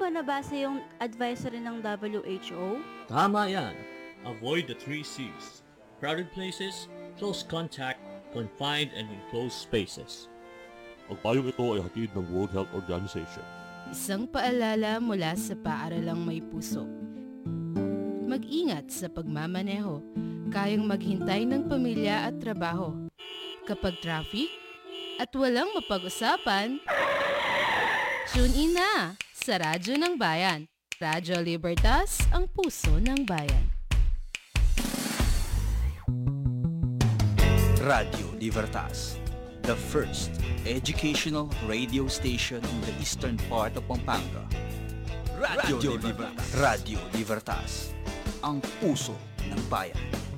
ba nabasa yung advisory ng WHO? Tama yan. Avoid the three C's. Crowded places, close contact, confined and enclosed spaces. Ang payong ito ay hatid ng World Health Organization. Isang paalala mula sa paaralang may puso. Mag-ingat sa pagmamaneho. Kayang maghintay ng pamilya at trabaho. Kapag traffic at walang mapag-usapan, tune in na sa Radyo ng Bayan. Radyo Libertas, ang puso ng bayan. Radio Libertas, the first educational radio station in the eastern part of Pampanga. Radio, Libertas. Radio Libertas, ang puso ng bayan.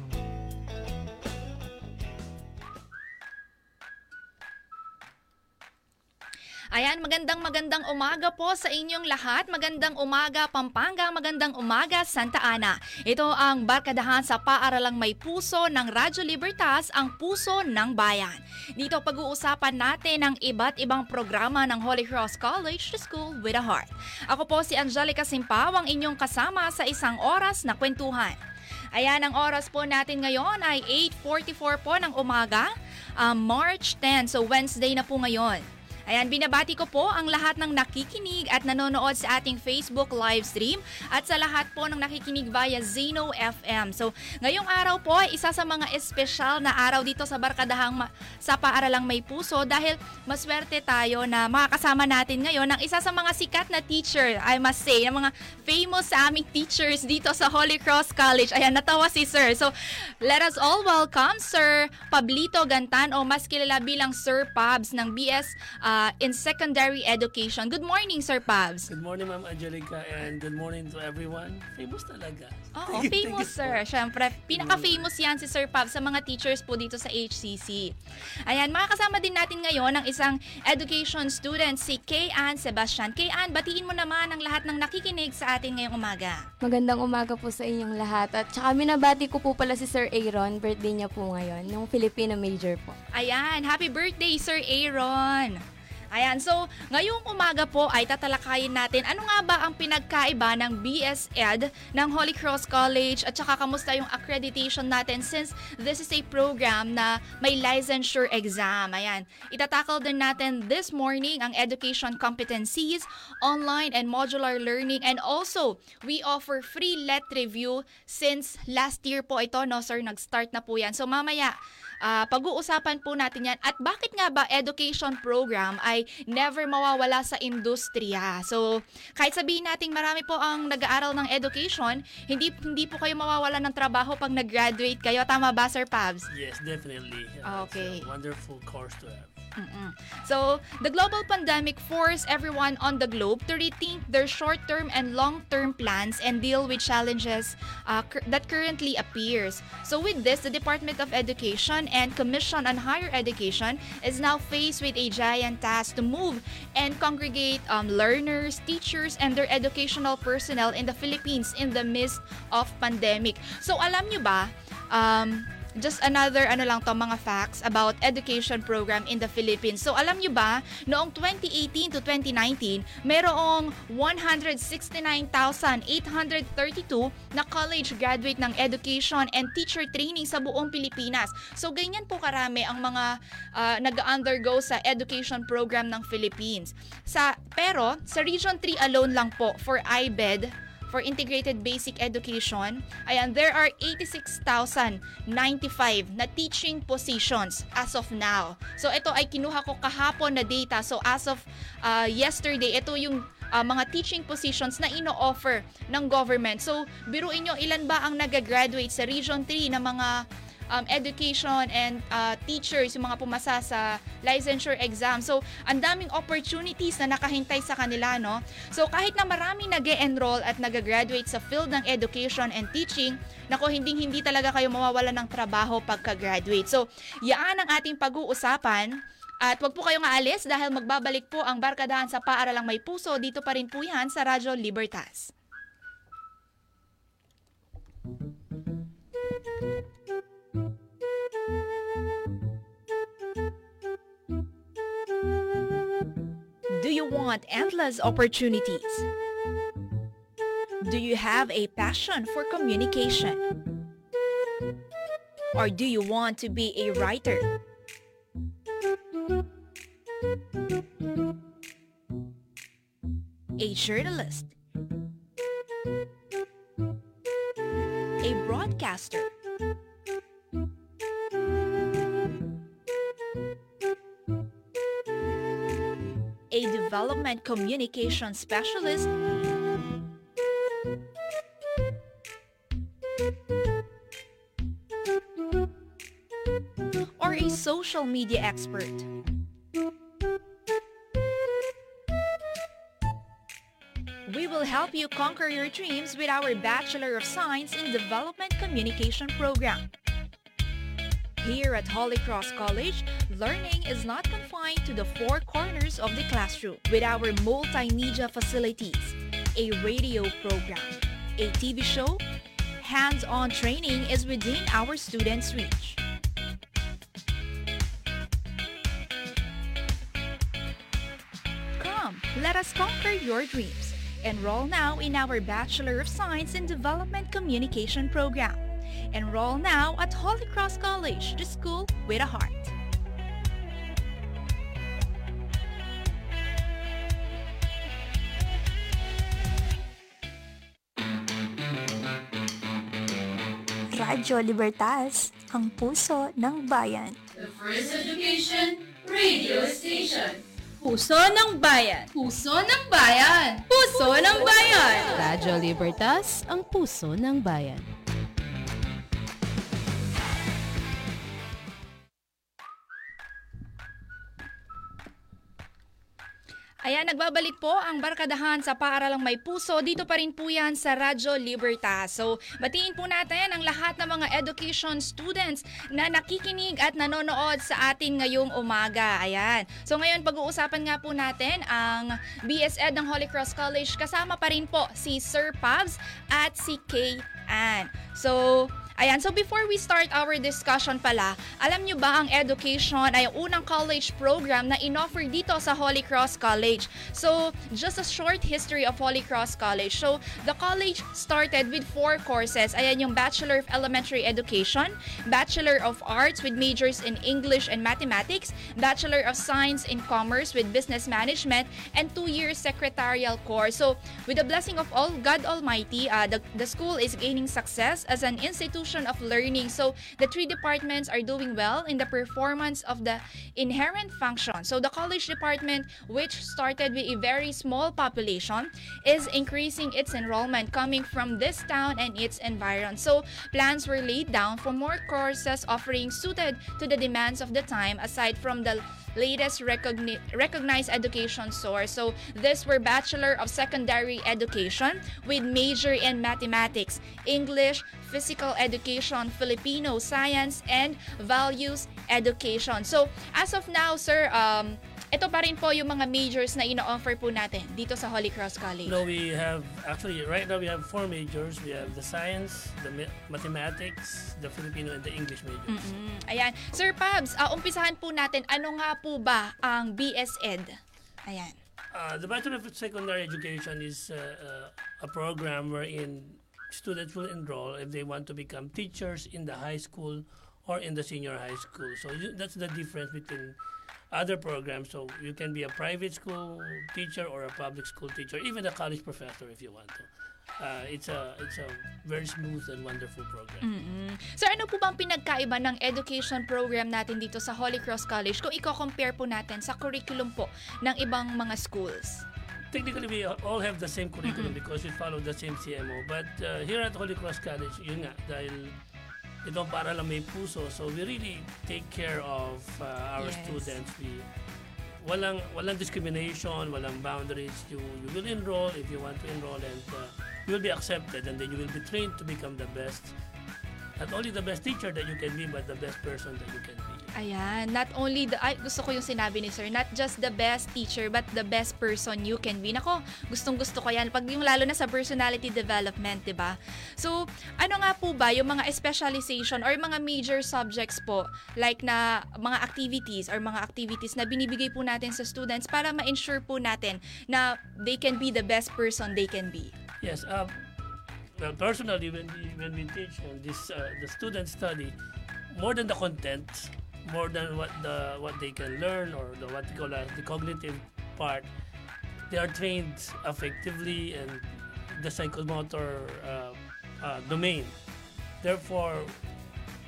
Ayan, magandang magandang umaga po sa inyong lahat. Magandang umaga Pampanga, magandang umaga Santa Ana. Ito ang barkadahan sa paaralang may puso ng Radyo Libertas, ang puso ng bayan. Dito pag-uusapan natin ang iba't ibang programa ng Holy Cross College School with a Heart. Ako po si Angelica Simpaw, ang inyong kasama sa isang oras na kwentuhan. Ayan, ang oras po natin ngayon ay 8.44 po ng umaga, uh, March 10, so Wednesday na po ngayon. Ayan, binabati ko po ang lahat ng nakikinig at nanonood sa ating Facebook live stream at sa lahat po ng nakikinig via Zeno FM. So, ngayong araw po ay isa sa mga espesyal na araw dito sa Barkadahang Ma- sa Paaralang May Puso dahil maswerte tayo na makakasama natin ngayon ang isa sa mga sikat na teacher, I must say, ng mga famous sa aming teachers dito sa Holy Cross College. Ayan, natawa si Sir. So, let us all welcome Sir Pablito Gantan o mas kilala bilang Sir Pabs ng BS uh, in Secondary Education. Good morning, Sir Pabs. Good morning, Ma'am Angelica, and good morning to everyone. Famous talaga. Oo, Thank famous thank you sir. Siyempre, pinaka-famous yan si Sir Pab sa mga teachers po dito sa HCC. Ayan, makakasama din natin ngayon ang isang education student, si Kay Ann Sebastian. Kay Ann, batiin mo naman ang lahat ng nakikinig sa atin ngayong umaga. Magandang umaga po sa inyong lahat. At saka minabati ko po pala si Sir Aaron. Birthday niya po ngayon. Yung Filipino major po. Ayan, happy birthday, Sir Aaron! Ayan, so ngayong umaga po ay tatalakayin natin ano nga ba ang pinagkaiba ng BS Ed ng Holy Cross College at saka kamusta yung accreditation natin since this is a program na may licensure exam. Ayan, itatakal din natin this morning ang education competencies, online and modular learning and also we offer free let review since last year po ito, no sir, nag-start na po yan. So mamaya, Ah, pag-uusapan po natin yan. At bakit nga ba education program ay never mawawala sa industriya? So, kahit sabihin natin marami po ang nag-aaral ng education, hindi hindi po kayo mawawala ng trabaho pag nag-graduate kayo. Tama ba, Sir Pabs? Yes, definitely. Uh, Okay. It's a wonderful course to have. Mm-mm. So, the global pandemic forced everyone on the globe to rethink their short-term and long-term plans and deal with challenges uh, that currently appears. So, with this, the Department of Education and Commission on Higher Education is now faced with a giant task to move and congregate um, learners, teachers, and their educational personnel in the Philippines in the midst of pandemic. So, alam nyo ba, um, just another ano lang to mga facts about education program in the Philippines. So alam nyo ba, noong 2018 to 2019, merong 169,832 na college graduate ng education and teacher training sa buong Pilipinas. So ganyan po karami ang mga ah, nag-undergo sa education program ng Philippines. Sa pero sa Region 3 alone lang po for IBED for Integrated Basic Education, ayan, there are 86,095 na teaching positions as of now. So ito ay kinuha ko kahapon na data. So as of uh, yesterday, ito yung uh, mga teaching positions na ino-offer ng government. So biruin nyo ilan ba ang nag-graduate sa Region 3 na mga um, education and uh, teachers, yung mga pumasa sa licensure exam. So, ang daming opportunities na nakahintay sa kanila, no? So, kahit na marami nag enroll at nag-graduate sa field ng education and teaching, nako, hindi-hindi talaga kayo mawawala ng trabaho pagka-graduate. So, yaan ang ating pag-uusapan. At wag po kayong aalis dahil magbabalik po ang Barkadahan sa Paaralang May Puso. Dito pa rin po yan sa Radyo Libertas. Do you want endless opportunities? Do you have a passion for communication? Or do you want to be a writer? A journalist? A broadcaster? Development communication specialist? Or a social media expert? We will help you conquer your dreams with our Bachelor of Science in Development Communication program. Here at Holy Cross College, learning is not to the four corners of the classroom. With our multimedia facilities, a radio program, a TV show, hands-on training is within our students' reach. Come, let us conquer your dreams. Enroll now in our Bachelor of Science in Development Communication program. Enroll now at Holy Cross College, the school with a heart. Radyo Libertas, ang puso ng bayan. Puso ng Bayan! Puso ng Bayan! Puso ng Bayan! Radyo Libertas, ang puso ng bayan. Ayan, nagbabalik po ang barkadahan sa paaralang may puso. Dito pa rin po yan sa Radyo Libertas. So, batiin po natin ang lahat ng mga education students na nakikinig at nanonood sa atin ngayong umaga. Ayan. So, ngayon pag-uusapan nga po natin ang BSED ng Holy Cross College. Kasama pa rin po si Sir Pavs at si Kay Ann. So, Ayan, so before we start our discussion pala, alam nyo ba ang education ay ang unang college program na inoffer dito sa Holy Cross College. So, just a short history of Holy Cross College. So, the college started with four courses. Ayan yung Bachelor of Elementary Education, Bachelor of Arts with majors in English and Mathematics, Bachelor of Science in Commerce with Business Management, and two-year secretarial course. So, with the blessing of all God Almighty, uh, the, the school is gaining success as an institution of learning. So, the three departments are doing well in the performance of the inherent function. So, the college department, which started with a very small population, is increasing its enrollment coming from this town and its environ. So, plans were laid down for more courses offering suited to the demands of the time aside from the latest recogni- recognized education source. So, this were Bachelor of Secondary Education with major in mathematics, English, physical education, Filipino science, and values education. So, as of now, sir, um, ito pa rin po yung mga majors na ino-offer po natin dito sa Holy Cross College. No, we have actually right now we have four majors. We have the science, the ma- mathematics, the Filipino, and the English majors. Mm, Ayan. Sir Pabs, uh, umpisahan po natin, ano nga po ba ang BSED? Ayan. Uh, the Bachelor of Secondary Education is uh, uh, a program wherein students will enroll if they want to become teachers in the high school or in the senior high school. So you, that's the difference between other programs. So you can be a private school teacher or a public school teacher, even a college professor if you want to. Uh, it's a it's a very smooth and wonderful program. Mm-mm. Sir, ano po bang pinagkaiba ng education program natin dito sa Holy Cross College kung i-compare po natin sa curriculum po ng ibang mga schools? Technically, we all have the same curriculum because we follow the same CMO. But uh, here at Holy Cross College, yun nga, dahil ito para lang may puso. So we really take care of uh, our Yes. students. We walang walang discrimination, walang boundaries. You you will enroll if you want to enroll and uh, you will be accepted and then you will be trained to become the best not only the best teacher that you can be, but the best person that you can be. Ayan, not only the, ay, gusto ko yung sinabi ni sir, not just the best teacher, but the best person you can be. Nako, gustong gusto ko yan. Pag yung lalo na sa personality development, di ba? So, ano nga po ba yung mga specialization or mga major subjects po, like na mga activities or mga activities na binibigay po natin sa students para ma-ensure po natin na they can be the best person they can be? Yes. Um, well, personally, when we when we teach and this uh, the students study, more than the content, more than what the what they can learn or the what they call uh, the cognitive part, they are trained effectively and the psychomotor uh, uh, domain. Therefore,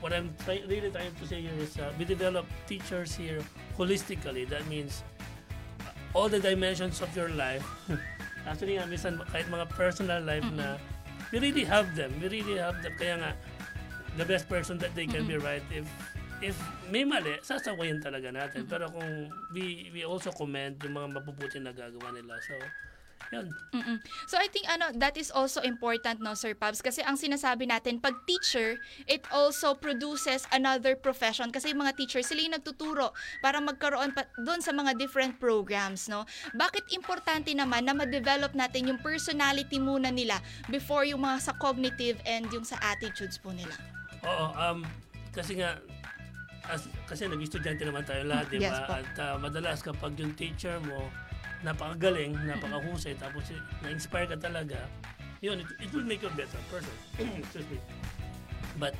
what I'm try- really trying to say here is uh, we develop teachers here holistically. That means uh, all the dimensions of your life. Actually, nga, minsan kahit mga personal life na we really have them. We really have them. Kaya nga, the best person that they can be right if if may mali, sasawayin talaga natin. Pero kung we we also commend yung mga mabubuti na gagawa nila. So, yun. Mm-mm. So I think ano that is also important no Sir Pabs kasi ang sinasabi natin pag teacher it also produces another profession kasi yung mga teachers sila yung nagtuturo para magkaroon pa doon sa mga different programs no. Bakit importante naman na ma-develop natin yung personality muna nila before yung mga sa cognitive and yung sa attitudes po nila. Oo, um, kasi nga, as, kasi nag-estudyante naman tayo lahat, di ba? Yes po. At uh, madalas kapag yung teacher mo, napakagaling, napakahusay, tapos na-inspire ka talaga, yun, it, it will make you a better person. Excuse me. But,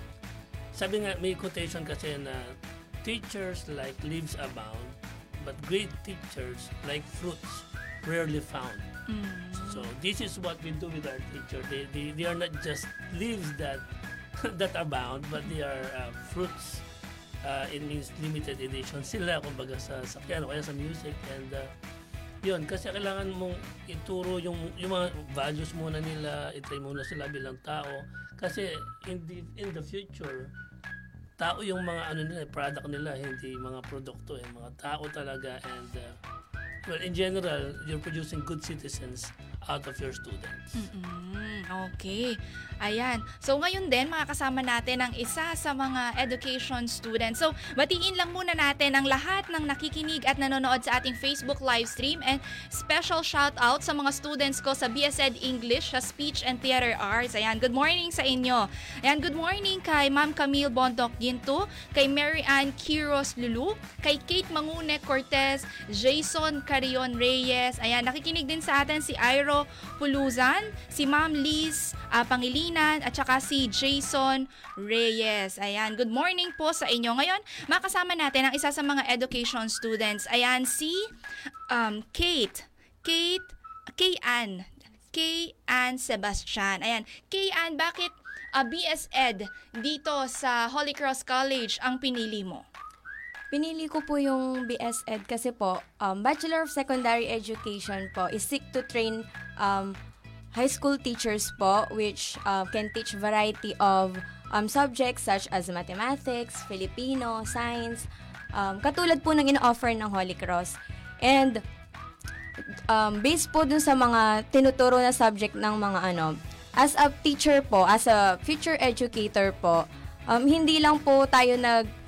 sabi nga, may quotation kasi na, teachers like leaves abound, but great teachers like fruits rarely found. So this is what we do with our teacher. They, they, they are not just leaves that that abound, but they are uh, fruits. Uh, it means limited edition sila, kumbaga sa sa piano, kaya sa music. And uh, yun, kasi kailangan mong ituro yung, yung mga values muna nila, itry muna sila bilang tao. Kasi in the, in the future, tao yung mga ano nila, product nila, hindi mga produkto, eh, mga tao talaga. And uh, well, in general, you're producing good citizens out of your students. Mm, okay. Ayan. So ngayon din makakasama natin ang isa sa mga education students. So batiin lang muna natin ang lahat ng nakikinig at nanonood sa ating Facebook live stream and special shout out sa mga students ko sa BSED English, sa Speech and Theater Arts. Ayan, good morning sa inyo. Ayan, good morning kay Ma'am Camille Bondok Ginto, kay Mary Ann Quiros Lulu, kay Kate Mangune Cortez, Jason Carion Reyes. Ayan, nakikinig din sa atin si Iro Puluzan, si Ma'am Liz ah, Pangilinan, at saka si Jason Reyes. Ayan, good morning po sa inyo. Ngayon, makasama natin ang isa sa mga education students. Ayan, si um, Kate. Kate, Kay Ann. Kay Ann Sebastian. Ayan, Kay Ann, bakit ah, BS Ed dito sa Holy Cross College ang pinili mo? Pinili ko po yung BS Ed kasi po, um, Bachelor of Secondary Education po is seek to train um, high school teachers po which uh, can teach variety of um, subjects such as mathematics, Filipino, science, um, katulad po ng ino-offer ng Holy Cross. And um, based po dun sa mga tinuturo na subject ng mga ano, as a teacher po, as a future educator po, um, hindi lang po tayo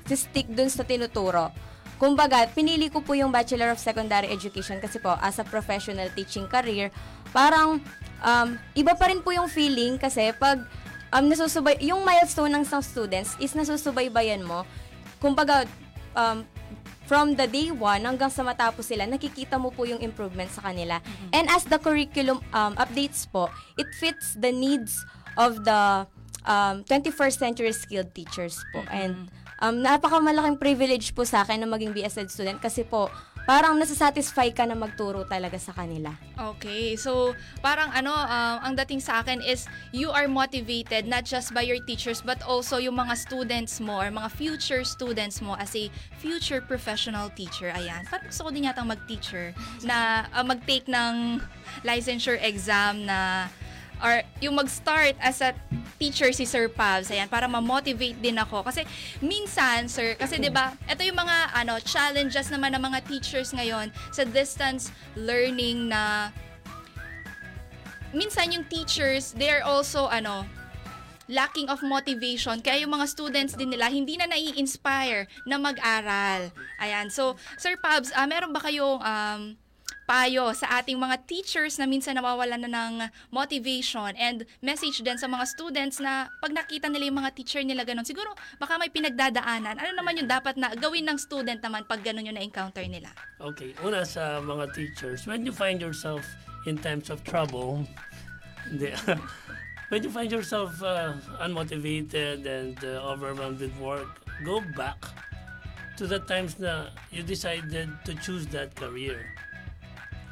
nag-stick dun sa tinuturo. Kumbaga, pinili ko po yung Bachelor of Secondary Education kasi po, as a professional teaching career, parang um, iba pa rin po yung feeling kasi pag um, nasusubay, yung milestone ng isang students is nasusubaybayan mo. Kumbaga, um, from the day one hanggang sa matapos sila, nakikita mo po yung improvement sa kanila. And as the curriculum um, updates po, it fits the needs of the um, 21st century skilled teachers po. And um, napakamalaking privilege po sa akin na maging BSED student kasi po, parang nasasatisfy ka na magturo talaga sa kanila. Okay, so parang ano, um, ang dating sa akin is you are motivated not just by your teachers but also yung mga students mo or mga future students mo as a future professional teacher. Ayan, parang gusto ko din yata mag-teacher na uh, mag-take ng licensure exam na or yung mag-start as a teacher si Sir Pavs, ayan, para ma-motivate din ako. Kasi minsan, sir, kasi 'di ba, ito yung mga ano, challenges naman ng mga teachers ngayon sa distance learning na minsan yung teachers, they are also ano, lacking of motivation. Kaya yung mga students din nila, hindi na nai-inspire na mag-aral. Ayan. So, Sir Pabs, ah, meron ba kayong um, payo sa ating mga teachers na minsan nawawalan na ng motivation and message din sa mga students na pag nakita nila yung mga teacher nila ganun, siguro baka may pinagdadaanan. Ano naman yung dapat na gawin ng student naman pag ganun yung na-encounter nila? Okay, una sa mga teachers, when you find yourself in times of trouble, hindi, when you find yourself uh, unmotivated and uh, overwhelmed with work, go back to the times na you decided to choose that career.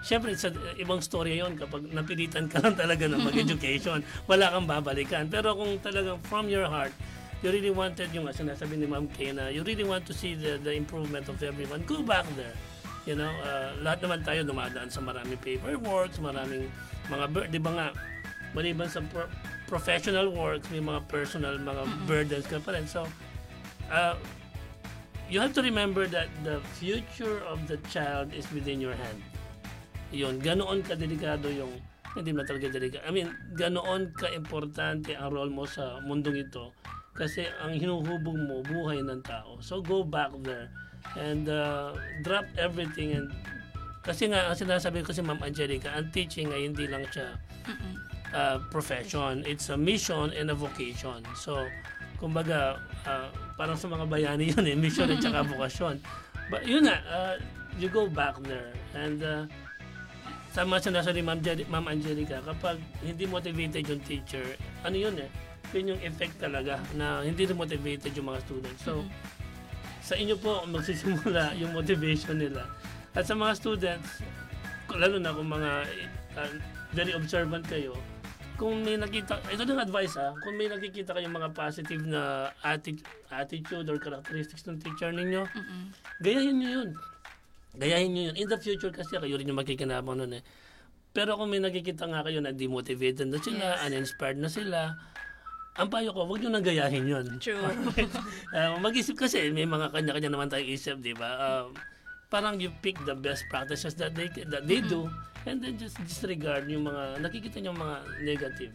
Siyempre, sa ibang story yon kapag napilitan ka lang talaga na mag-education, wala kang babalikan. Pero kung talagang from your heart, you really wanted yung sinasabi ni Ma'am Kay na you really want to see the, the improvement of everyone, go back there. You know, uh, lahat naman tayo dumadaan sa maraming paperwork, sa maraming mga, bur- di ba nga, maliban sa pro- professional work, may mga personal, mga burdens ka pa rin. So, uh, you have to remember that the future of the child is within your hand. Yun, ganoon ka delikado yung hindi na talaga delikado. I mean, ganoon ka importante ang role mo sa mundong ito kasi ang hinuhubog mo buhay ng tao. So go back there and uh, drop everything and kasi nga ang sinasabi ko si Ma'am Angelica, ang teaching ay hindi lang siya uh, profession, it's a mission and a vocation. So, kumbaga, uh, parang sa mga bayani yun eh, mission at saka vocation. But yun na, uh, you go back there and uh, sama sinasabi ni Ma'am, Jeri- Ma'am Angelica, kapag hindi motivated yung teacher, ano yun eh, yun yung effect talaga na hindi rin motivated yung mga students. So, sa inyo po magsisimula yung motivation nila. At sa mga students, lalo na kung mga uh, very observant kayo, kung may nakita, ito yung advice ah, kung may nakikita kayong mga positive na atti- attitude or characteristics ng teacher ninyo, gayahin nyo yun. Gayahin nyo yun. In the future kasi kayo rin yung makikinabang nun eh. Pero kung may nakikita nga kayo na demotivated na sila, uninspired na sila, ang payo ko, huwag nyo nang gayahin yun. True. Uh, mag-isip kasi, may mga kanya-kanya naman tayong isip, di ba? Um, parang you pick the best practices that they that they do and then just disregard yung mga nakikita yung mga negative.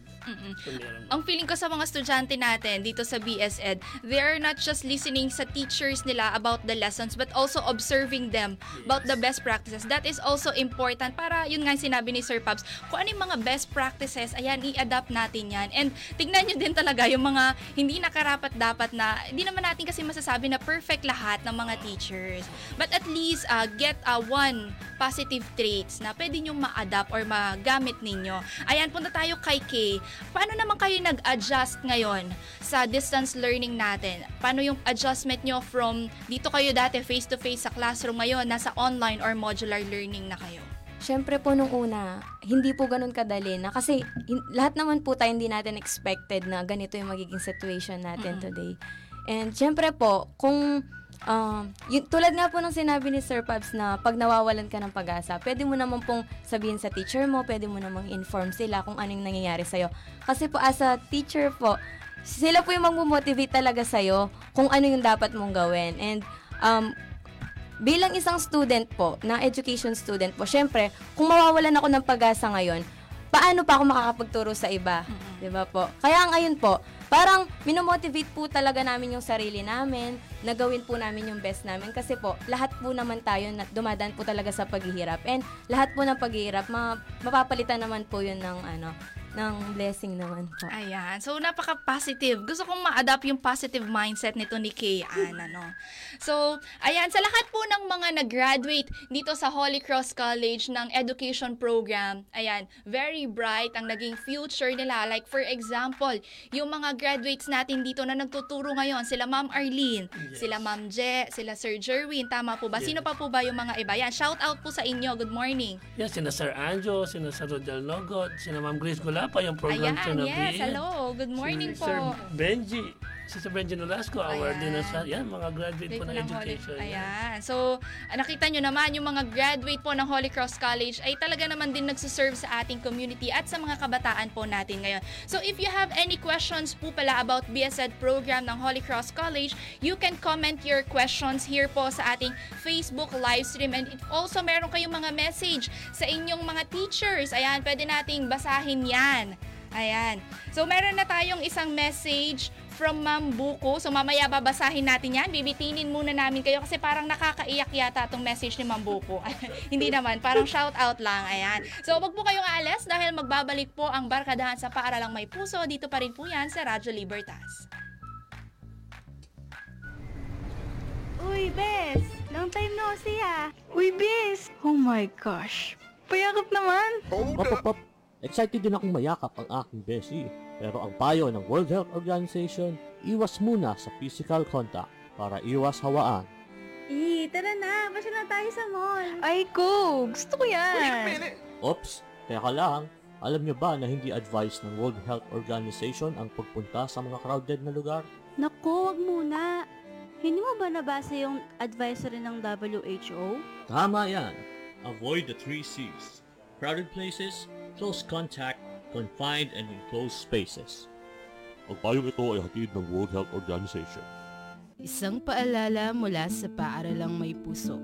So, meron. Ang feeling ko sa mga estudyante natin dito sa BSED, they are not just listening sa teachers nila about the lessons but also observing them about the best practices. That is also important para yun nga sinabi ni Sir Pabs, kung ano yung mga best practices, ayan, i-adapt natin yan. And tignan nyo din talaga yung mga hindi nakarapat dapat na, hindi naman natin kasi masasabi na perfect lahat ng mga teachers. But at least, uh, get uh, one positive traits na pwede nyo ma-adapt or magamit ninyo. Ayan, punta tayo kay Kay. Paano naman kayo nag-adjust ngayon sa distance learning natin? Paano yung adjustment nyo from dito kayo dati face-to-face sa classroom ngayon, nasa online or modular learning na kayo? Siyempre po nung una, hindi po ganun kadali na kasi hin- lahat naman po tayo hindi natin expected na ganito yung magiging situation natin today. And siyempre po, kung um, yun, tulad nga po ng sinabi ni Sir Pabs na pag nawawalan ka ng pag-asa, pwede mo naman pong sabihin sa teacher mo, pwede mo namang inform sila kung anong nangyayari sa'yo. Kasi po as a teacher po, sila po yung magmo-motivate talaga sa'yo kung ano yung dapat mong gawin. And um, bilang isang student po, na education student po, syempre, kung mawawalan ako ng pag-asa ngayon, paano pa ako makakapagturo sa iba? 'Di ba po? Kaya ngayon po, parang minomotivate po talaga namin yung sarili namin, na gawin po namin yung best namin kasi po, lahat po naman tayo na dumadaan po talaga sa paghihirap. And lahat po ng paghihirap, ma- mapapalitan naman po yun ng ano, ng blessing naman po. Ayan. So, napaka-positive. Gusto kong ma-adapt yung positive mindset nito ni Kay Ann, ano. So, ayan. Sa lahat po ng mga nag-graduate dito sa Holy Cross College ng education program, ayan, very bright ang naging future nila. Like, for example, yung mga graduates natin dito na nagtuturo ngayon, sila Ma'am Arlene, sila Ma'am Je, sila Sir Jerwin, tama po ba? Sino pa po ba yung mga iba? Yan, shout out po sa inyo. Good morning. Yan, sina Sir Anjo, sina Sir Rodel Nogot, sina Ma'am Grace Gulapa, yung program Ayan, yes, hello. Good morning si po. Sir Benji, si Sir Benji Nolasco, award din sa, yan, mga graduate po ng ng Holy- education. yan. Ayan. So, ah, nakita nyo naman, yung mga graduate po ng Holy Cross College ay talaga naman din nagsuserve sa ating community at sa mga kabataan po natin ngayon. So, if you have any questions po pala about BSED program ng Holy Cross College, you can comment your questions here po sa ating Facebook live stream. And if also meron kayong mga message sa inyong mga teachers, ayan, pwede nating basahin yan. Ayan. So, meron na tayong isang message from Ma'am Buko. So, mamaya babasahin natin yan. Bibitinin muna namin kayo kasi parang nakakaiyak yata itong message ni Ma'am Buko. Hindi naman, parang shout out lang. Ayan. So, wag po kayong aalis dahil magbabalik po ang Barkadahan sa Paaralang May Puso. Dito pa rin po yan sa Radyo Libertas. Uy, Bes! Long time no see ah. Uy, Bis! Oh my gosh. Payakap naman. Pop, pop, pop. Excited din akong mayakap ang aking beshi. Pero ang payo ng World Health Organization, iwas muna sa physical contact para iwas hawaan. Eh, tara na. Pasya na tayo sa mall. Ay, ko. Gusto ko yan. Oops, teka lang. Alam niyo ba na hindi advice ng World Health Organization ang pagpunta sa mga crowded na lugar? Naku, wag muna. Hindi mo ba nabasa yung advisory ng WHO? Tama yan. Avoid the three C's. Crowded places, close contact, confined and enclosed spaces. Ang payong ito ay hatid ng World Health Organization. Isang paalala mula sa paaralang may puso.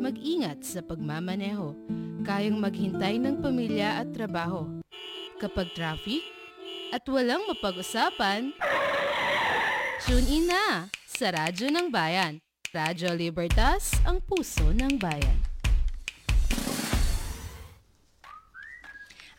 Mag-ingat sa pagmamaneho. Kayang maghintay ng pamilya at trabaho. Kapag traffic at walang mapag-usapan, tune in na sa Radyo ng Bayan. Radyo Libertas, ang puso ng bayan.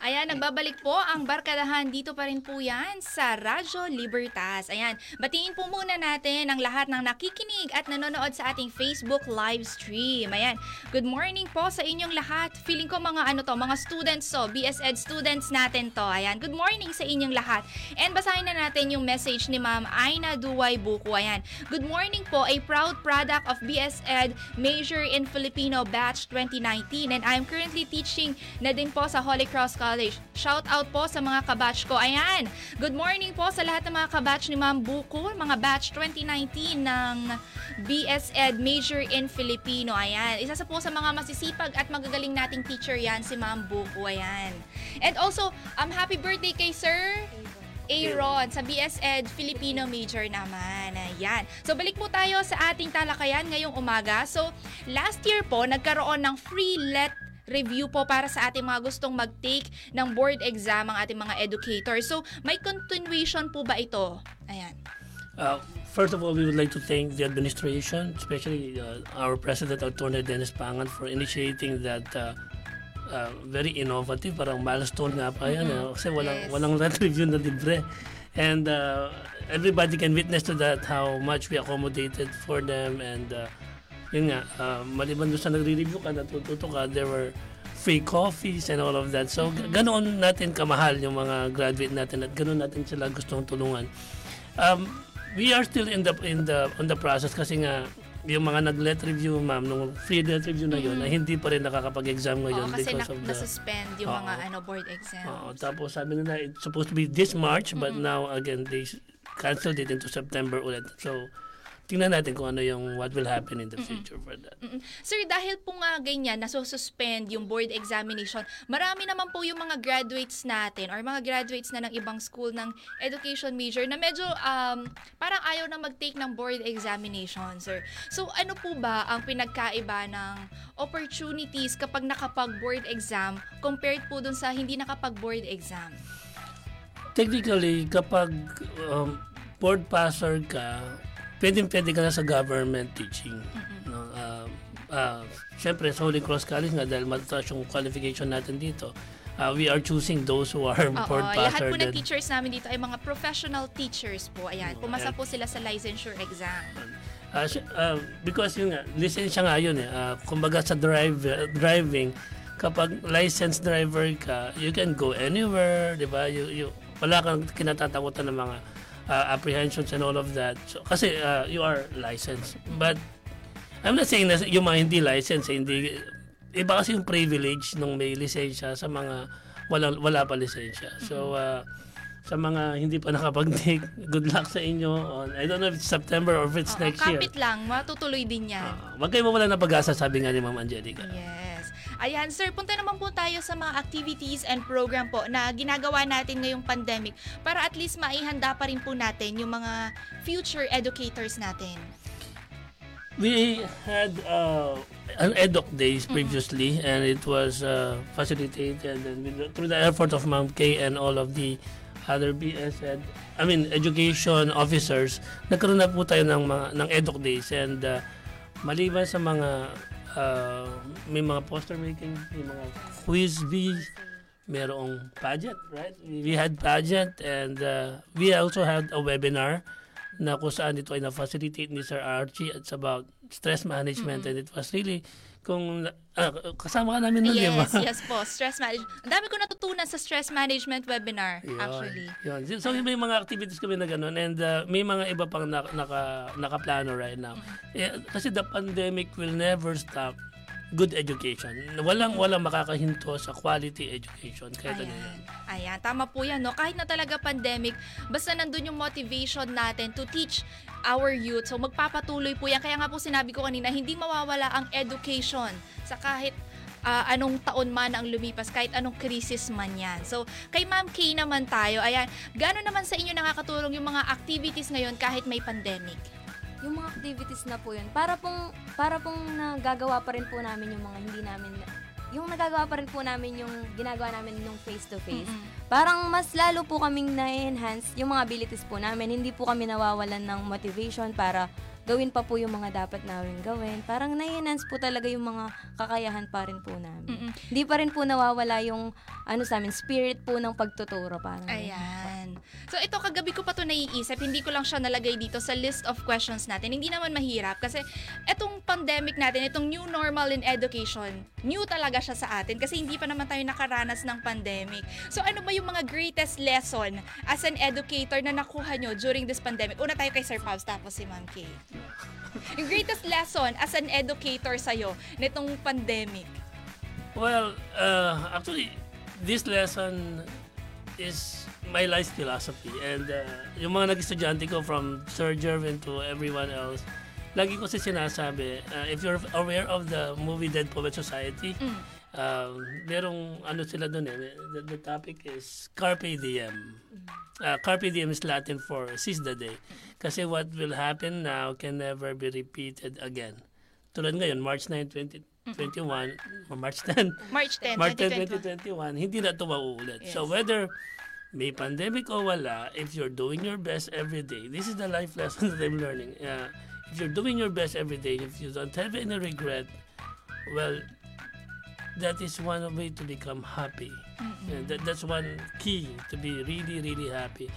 Ayan, nagbabalik po ang barkadahan. Dito pa rin po yan sa Radyo Libertas. Ayan, batiin po muna natin ang lahat ng nakikinig at nanonood sa ating Facebook live stream. Ayan, good morning po sa inyong lahat. Feeling ko mga ano to, mga students to, BS Ed students natin to. Ayan, good morning sa inyong lahat. And basahin na natin yung message ni Ma'am Aina Duway Buko. Ayan, good morning po, a proud product of BS Ed Major in Filipino Batch 2019 and I'm currently teaching na din po sa Holy Cross College. Shout out po sa mga kabatch ko. Ayan, good morning po sa lahat ng mga kabatch ni Ma'am Buko, mga batch 2019 ng BS Ed Major in Filipino. Ayan, isa sa po sa mga masisipag at magagaling nating teacher yan, si Ma'am Buko. Ayan. And also, um, happy birthday kay Sir Aaron sa BS Ed Filipino major naman. Ayan. So balik po tayo sa ating talakayan ngayong umaga. So last year po nagkaroon ng free let review po para sa ating mga gustong mag-take ng board exam ang ating mga educators. So may continuation po ba ito? Ayan. Uh, first of all, we would like to thank the administration, especially uh, our President, Attorney Dennis Pangan, for initiating that uh, uh, very innovative, parang milestone nga pa yan. eh. Kasi walang, Yes. walang red review na libre. And uh, everybody can witness to that how much we accommodated for them and uh, yun nga, uh, maliban doon sa nagre-review ka, natututo ka, there were free coffees and all of that. So, g- ganoon natin kamahal yung mga graduate natin at ganoon natin sila gustong tulungan. Um, we are still in the in the on the process kasi nga yung mga nag-let review, ma'am, nung free let review na yun, na hindi pa rin nakakapag-exam ngayon Oo, kasi because na- of the... nasuspend yung Oo. mga ano board exam. Oo, tapos sabi nila, it's supposed to be this March, but now, again, they canceled it into September ulit. So, tingnan natin kung ano yung what will happen in the future for that. Mm-mm. Sir, dahil po nga ganyan, nasususpend yung board examination, marami naman po yung mga graduates natin or mga graduates na ng ibang school ng education major na medyo um, parang ayaw na mag-take ng board examination, sir. So, ano po ba ang pinagkaiba ng opportunities kapag nakapag-board exam compared po dun sa hindi nakapag-board exam? Technically, kapag um, board passer ka, pwedeng-pwede ka na sa government teaching. No? Uh, uh, Siyempre, sa Holy Cross College nga, dahil mataas yung qualification natin dito, uh, we are choosing those who are Oo, board lahat passer. po ng teachers namin dito ay mga professional teachers po. Ayan, pumasa po sila sa licensure exam. Ah, si- ah, because yun nga, lisensya nga yun eh. Ah, kumbaga sa drive, driving, kapag licensed driver ka, you can go anywhere, di ba? You, you, wala kang kinatatakutan ng mga ah, apprehensions and all of that. So, kasi ah, you are licensed. But I'm not saying na yung mga hindi licensed, eh, hindi, iba kasi yung privilege nung may lisensya sa mga wala, wala pa lisensya. So, ah, sa mga hindi pa nakapag-take, good luck sa inyo. On, I don't know if it's September or if it's Oo, next year. kapit lang, matutuloy din yan. Ah, Huwag kayo mawala ng pag-asa, sabi nga ni Ma'am Angelica. Yes. Ayan, sir, punta naman po tayo sa mga activities and program po na ginagawa natin ngayong pandemic para at least maihanda pa rin po natin yung mga future educators natin. We had uh, an EDOC days previously, and it was uh, facilitated and with, through the effort of Ma'am K and all of the other BS ed, I mean education officers. Nagkaroon na po tayo ng mga ng EDOC days and uh, maliban sa mga uh, may mga poster making, may mga quiz bees, merong pageant, right? We had pageant and uh, we also had a webinar na kung saan ito ay na-facilitate ni Sir Archie. It's about stress management and it was really kung ah, kasama ka namin nun, di ba? Yes, yes po. Stress management. Ang dami ko natutunan sa stress management webinar, Yun, actually. Yun. So may mga activities kami na gano'n and uh, may mga iba pang na, naka, nakaplano right now. Eh, kasi the pandemic will never stop good education. Walang walang makakahinto sa quality education. Kahit ano yan. Ayan. Ayan, tama po yan, no? Kahit na talaga pandemic, basta nandun yung motivation natin to teach our youth. So, magpapatuloy po yan. Kaya nga po sinabi ko kanina, hindi mawawala ang education sa kahit ah, anong taon man ang lumipas, kahit anong krisis man yan. So, kay Ma'am Kay naman tayo, ayan, gano'n naman sa inyo nakakatulong yung mga activities ngayon kahit may pandemic? Yung mga activities na po yun, para pong, para pong nagagawa pa rin po namin yung mga hindi namin, yung nagagawa pa rin po namin yung ginagawa namin nung face-to-face. Parang mas lalo po kaming na-enhance yung mga abilities po namin. Hindi po kami nawawalan ng motivation para gawin pa po yung mga dapat namin gawin. Parang na-enhance po talaga yung mga kakayahan pa rin po namin. Mm-mm. Hindi pa rin po nawawala yung ano sa amin, spirit po ng pagtuturo. Parang. Ayan. So ito, kagabi ko pa to naiisip. Hindi ko lang siya nalagay dito sa list of questions natin. Hindi naman mahirap kasi itong pandemic natin, itong new normal in education, new talaga siya sa atin kasi hindi pa naman tayo nakaranas ng pandemic. So ano ba yung mga greatest lesson as an educator na nakuha nyo during this pandemic? Una tayo kay Sir Pabs, tapos si Ma'am Kay. yung greatest lesson as an educator sa'yo nitong pandemic? Well, uh, actually, this lesson is my life philosophy. And uh, yung mga nag-estudyante ko from Sir Jervin to everyone else, lagi ko si sinasabi, uh, if you're aware of the movie Dead Poet Society, um, merong ano sila dun eh, the, the topic is Carpe Diem. Uh, Carpe Diem is Latin for seize the day. Kasi what will happen now can never be repeated again. Tulad ngayon, March 9, 2021, or March 10, March 10, March 10, 2021. 2021, hindi na ito mauulit. So whether may pandemic o wala, if you're doing your best every day, this is the life lesson that I'm learning. Uh, if you're doing your best every day, if you don't have any regret, well, that is one way to become happy. And that, that's one key to be really, really happy.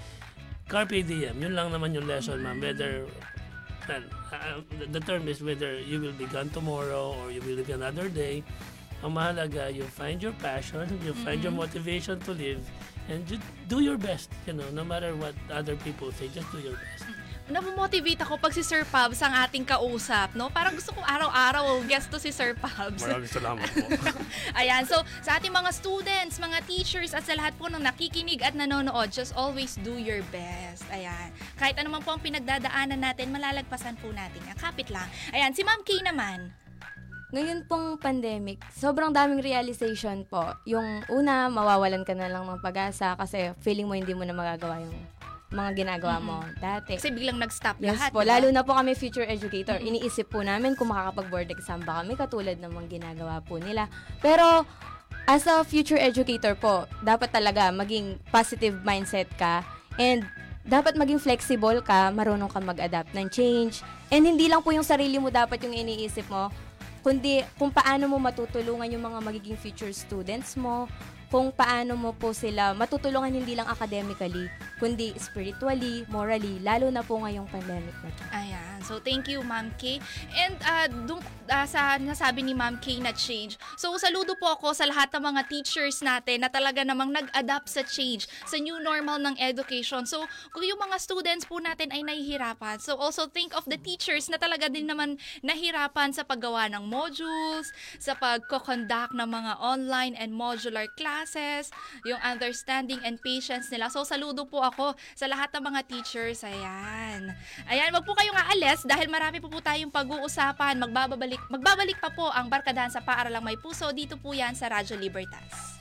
Carpe diem, yun lang naman yung lesson, ma'am. Whether, well, uh, the, the term is whether you will be gone tomorrow or you will live another day. Ang mahalaga, you find your passion, you find your motivation to live, and you do your best, you know, no matter what other people say, just do your best. Namomotivate ako pag si Sir Pabs ang ating kausap, no? Parang gusto kong araw-araw guest to si Sir Pabs. salamat po. Ayan, so sa ating mga students, mga teachers, at sa lahat po ng nakikinig at nanonood, just always do your best. Ayan. Kahit ano man po ang pinagdadaanan natin, malalagpasan po natin. Kapit lang. Ayan, si Ma'am Kay naman. Ngayon pong pandemic, sobrang daming realization po. Yung una, mawawalan ka na lang ng pag-asa kasi feeling mo hindi mo na magagawa yung mga ginagawa mo dati. Kasi biglang nag-stop Yes lahat. po, diba? lalo na po kami future educator. Iniisip po namin kung makakapag-board exam ba kami katulad ng mga ginagawa po nila. Pero as a future educator po, dapat talaga maging positive mindset ka and dapat maging flexible ka, marunong ka mag-adapt ng change. And hindi lang po yung sarili mo dapat yung iniisip mo, kundi kung paano mo matutulungan yung mga magiging future students mo, kung paano mo po sila matutulungan hindi lang academically, kundi spiritually, morally, lalo na po ngayong pandemic na to. Ayan. So, thank you, Ma'am Kay. And uh, dung, uh, sa nasabi ni Ma'am Kay na change. So, saludo po ako sa lahat ng mga teachers natin na talaga namang nag-adapt sa change, sa new normal ng education. So, kung yung mga students po natin ay nahihirapan, so also think of the teachers na talaga din naman nahirapan sa paggawa ng modules, sa pagko-conduct ng mga online and modular classes, yung understanding and patience nila. So, saludo po ako sa lahat ng mga teachers. Ayan. Ayan, wag po kayong aalis dahil marami po po tayong pag-uusapan. Magbabalik, magbabalik pa po ang Barkadahan sa Paaralang May Puso. Dito po yan sa Radyo Libertas.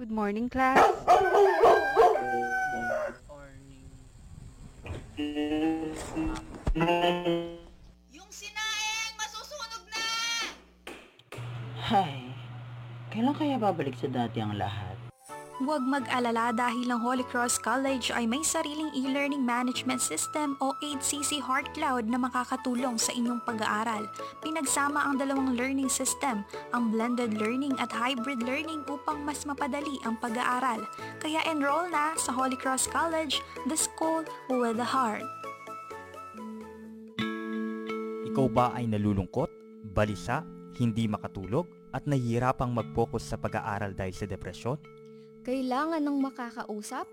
Good morning, class. Yung Hay, kailan kaya babalik sa dati ang lahat? Huwag mag-alala dahil ang Holy Cross College ay may sariling e-learning management system o 8CC Heart Cloud na makakatulong sa inyong pag-aaral. Pinagsama ang dalawang learning system, ang blended learning at hybrid learning upang mas mapadali ang pag-aaral. Kaya enroll na sa Holy Cross College, the school with a heart. Ikaw ba ay nalulungkot, balisa, hindi makatulog, at nahihirapang mag-focus sa pag-aaral dahil sa depresyon? Kailangan ng makakausap?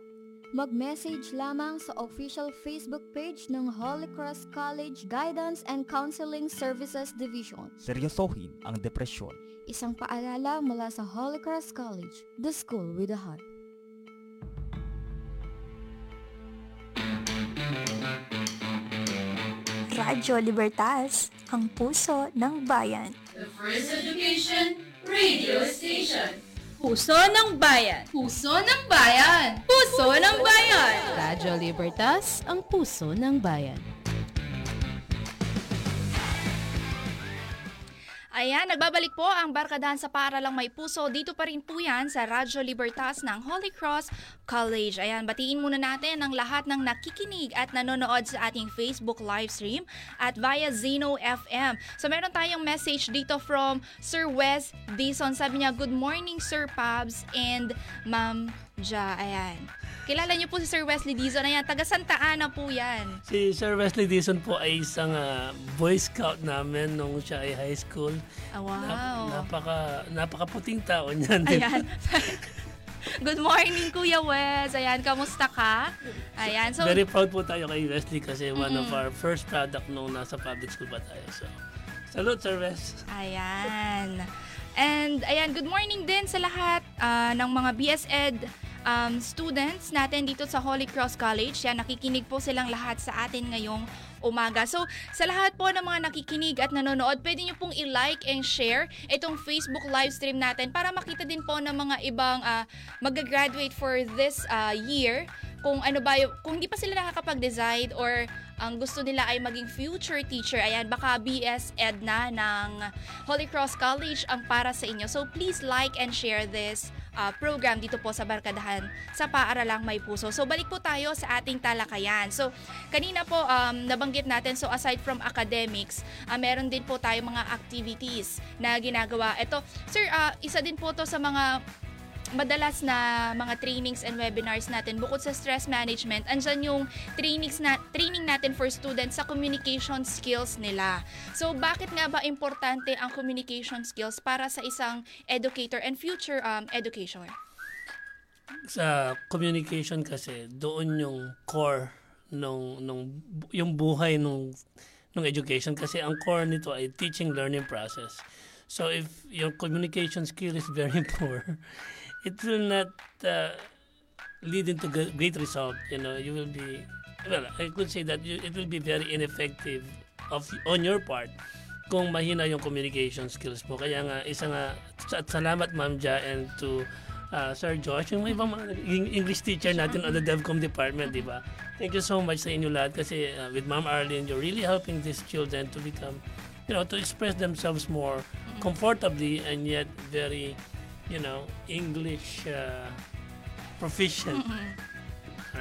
Mag-message lamang sa official Facebook page ng Holy Cross College Guidance and Counseling Services Division. Seryosohin ang depresyon. Isang paalala mula sa Holy Cross College, the school with a heart. Radyo Libertas, ang puso ng bayan. The First Education Radio Station. Puso ng Bayan. Puso ng Bayan. Puso ng Bayan. Radyo Libertas, ang puso ng bayan. Ayan, nagbabalik po ang Barkadahan sa Paaralang May Puso. Dito pa rin po yan sa Radyo Libertas ng Holy Cross College. Ayan, batiin muna natin ang lahat ng nakikinig at nanonood sa ating Facebook live stream at via Zeno FM. So meron tayong message dito from Sir Wes Dison. Sabi niya, Good morning Sir Pabs and Ma'am Ja. Ayan. Kilala niyo po si Sir Wesley Dizon. Ayan, taga Santa Ana po yan. Si Sir Wesley Dison po ay isang ah, Boy Scout namin nung siya ay high school. Ah, wow. Nap- napaka, napakaputing tao niyan. Ayan. Good morning, Kuya Wes. Ayan, kamusta ka? Ayan, so... Very proud po tayo kay Wesley kasi one of our first product nung nasa public school pa tayo. So, salute Sir Wes. Ayan. And ayan, good morning din sa lahat ah, ng mga BS Ed um, students natin dito sa Holy Cross College. Yan, nakikinig po silang lahat sa atin ngayong umaga. So, sa lahat po ng mga nakikinig at nanonood, pwede nyo pong i-like and share itong Facebook live stream natin para makita din po ng mga ibang ah, mag-graduate for this ah, year kung ano ba yung, kung hindi pa sila nakakapag-decide or ang gusto nila ay maging future teacher, ayan, baka BS Ed na ng Holy Cross College ang para sa inyo. So please like and share this uh, program dito po sa Barkadahan sa Paaralang May Puso. So balik po tayo sa ating talakayan. So kanina po um, nabanggit natin, so aside from academics, uh, meron din po tayo mga activities na ginagawa. Ito, sir, uh, isa din po to sa mga madalas na mga trainings and webinars natin bukod sa stress management andyan yung trainings na training natin for students sa communication skills nila. So bakit nga ba importante ang communication skills para sa isang educator and future um, education Sa communication kasi, doon yung core nung, nung yung buhay nung, nung education. Kasi ang core nito ay teaching learning process. So if your communication skill is very poor, it will not uh, lead into great result. You know, you will be well. I could say that you, it will be very ineffective of on your part kung mahina yung communication skills mo. Kaya nga, isa nga, at salamat Ma'am Ja and to uh, Sir Josh, yung ibang mga Eng- English teacher natin on the DevCom department, di ba? Thank you so much sa inyo lahat kasi uh, with Ma'am Arlene, you're really helping these children to become, you know, to express themselves more comfortably and yet very, you know, English uh, proficient. Alright.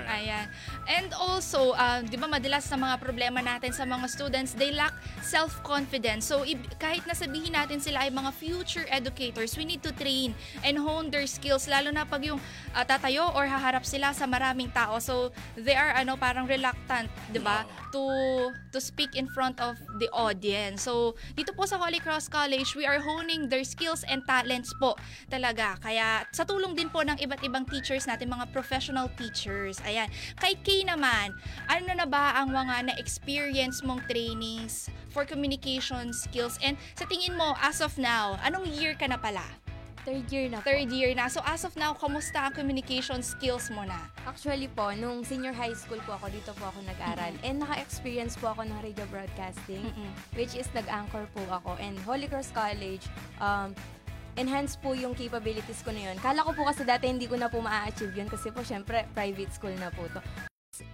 Ayan. And also, uh, di ba madalas sa mga problema natin sa mga students, they lack self-confidence. So, kahit nasabihin natin sila ay mga future educators, we need to train and hone their skills, lalo na pag yung uh, tatayo or haharap sila sa maraming tao. So, they are ano parang reluctant, di ba, to to speak in front of the audience. So, dito po sa Holy Cross College, we are honing their skills and talents po talaga. Kaya sa tulong din po ng iba't ibang teachers natin, mga professional teachers. Ayan. Kay Kay naman, ano na ba ang mga na-experience mong trainings for communication skills? And sa tingin mo, as of now, anong year ka na pala? Third year na po. Third year na. So as of now, kamusta ang communication skills mo na? Actually po, nung senior high school po ako, dito po ako nag-aral. And naka-experience po ako ng radio broadcasting, which is nag-anchor po ako. And Holy Cross College, um, enhance po yung capabilities ko na yun. Kala ko po kasi dati hindi ko na po ma-achieve yun kasi po syempre private school na po to.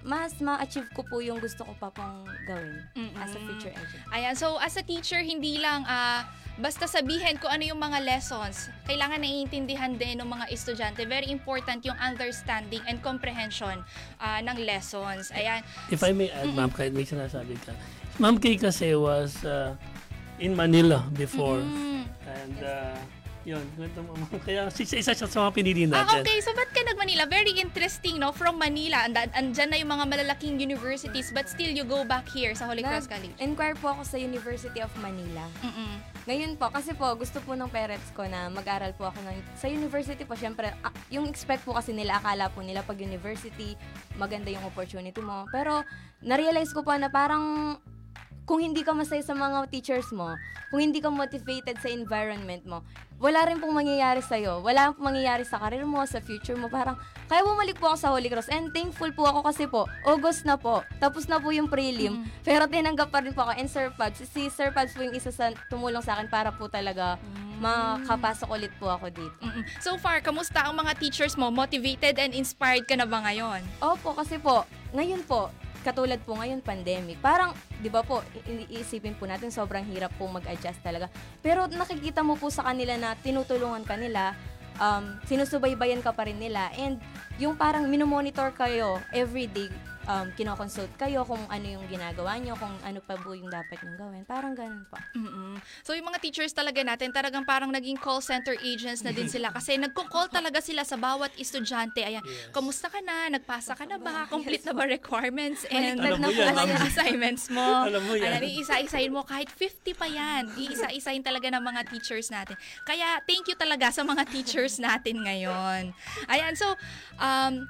mas ma-achieve ko po yung gusto ko pa pong gawin as a future educator. Ayan, so as a teacher, hindi lang ah, basta sabihin kung ano yung mga lessons. Kailangan naiintindihan din ng mga estudyante. Very important yung understanding and comprehension ah, ng lessons. Ayan. If I may add, ma'am, kahit may sinasabi ka. Ma'am Kay kasi was uh, in Manila before. Mm. And uh, yun, kwento mo, ma'am. kaya isa, isa siya sa mga pinili Ah, natin. okay. So, ba't ka nag-Manila? Very interesting, no? From Manila, and andyan na yung mga malalaking universities, but still you go back here sa Holy Cross College. Inquire po ako sa University of Manila. Ngayon po, kasi po, gusto po ng parents ko na mag-aral po ako ng, sa university po, syempre, ah, yung expect po kasi nila, akala po nila pag university, maganda yung opportunity mo. Pero, na-realize ko po na parang, kung hindi ka masaya sa mga teachers mo, kung hindi ka motivated sa environment mo, wala rin pong mangyayari sa'yo. Wala pong mangyayari sa karir mo, sa future mo. Parang, kaya bumalik po ako sa Holy Cross. And thankful po ako kasi po, August na po. Tapos na po yung prelim. Pero tinanggap pa rin po ako. And Sir Pabs, si Sir Pabs po yung isa sa tumulong sa akin para po talaga makapasok ulit po ako dito. Mm-mm. So far, kamusta ang mga teachers mo? Motivated and inspired ka na ba ngayon? Opo, kasi po, ngayon po, katulad po ngayon, pandemic, parang, di ba po, iisipin po natin, sobrang hirap po mag-adjust talaga. Pero nakikita mo po sa kanila na tinutulungan ka nila, um, sinusubaybayan ka pa rin nila, and yung parang minomonitor kayo everyday, um, kinoconsult kayo kung ano yung ginagawa nyo, kung ano pa po yung dapat nyo gawin. Parang ganun po. Mm-mm. So yung mga teachers talaga natin, talagang parang naging call center agents na din sila kasi nagko-call talaga sila sa bawat estudyante. Ayan, kamusta ka na? Nagpasa ka na ba? Complete na ba requirements and Alam mo yan, yung assignments mo? Alam mo yan. Ayan, iisa-isahin mo kahit 50 pa yan. Iisa-isahin talaga ng mga teachers natin. Kaya thank you talaga sa mga teachers natin ngayon. Ayan, so um,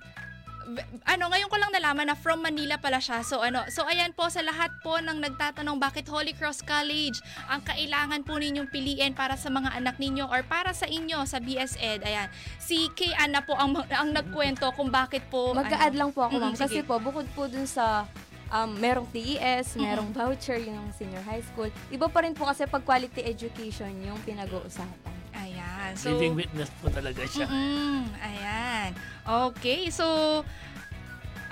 ano, ngayon ko lang nalaman na from Manila pala siya. So ano, so ayan po sa lahat po ng nagtatanong bakit Holy Cross College ang kailangan po ninyong piliin para sa mga anak ninyo or para sa inyo sa BS Ed. Ayan. Si Kay Anna po ang ang nagkwento kung bakit po Mag-a-add lang po ako, ma'am. Kasi sige. po, bukod po dun sa um, merong TES, merong voucher yung senior high school, iba pa rin po kasi pag quality education yung pinag-uusapan. Ayan. So, Living witness po talaga siya. Mm-mm, ayan. Okay, so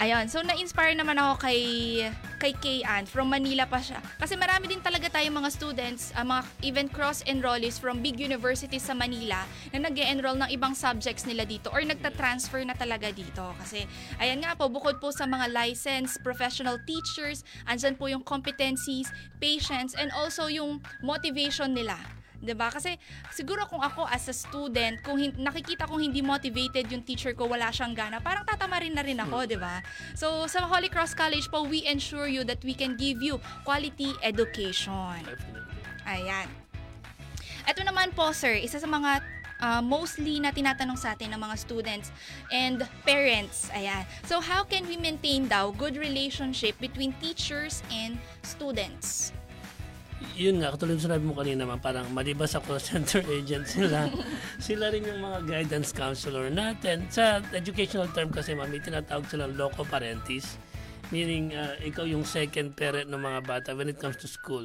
Ayan, so na-inspire naman ako kay kay Kay Ann from Manila pa siya. Kasi marami din talaga tayong mga students, ah, mga even cross enrollees from big universities sa Manila na nag enroll ng ibang subjects nila dito or nagta-transfer na talaga dito. Kasi ayan nga po, bukod po sa mga licensed professional teachers, andyan po yung competencies, patience, and also yung motivation nila. 'Di ba? Kasi siguro kung ako as a student, kung hin- nakikita kong hindi motivated yung teacher ko, wala siyang gana, parang tatama rin na rin ako, 'di ba? So sa Holy Cross College po, we ensure you that we can give you quality education. Ayan. Ito naman po, sir, isa sa mga uh, mostly na tinatanong sa atin ng mga students and parents. Ayan. So how can we maintain daw good relationship between teachers and students? Yun nga, katulad sinabi mo kanina, ma'am, parang maliban sa call center agent sila, sila rin yung mga guidance counselor natin. Sa educational term kasi, ma'am, tinatawag silang loco parentis, meaning uh, ikaw yung second parent ng mga bata when it comes to school.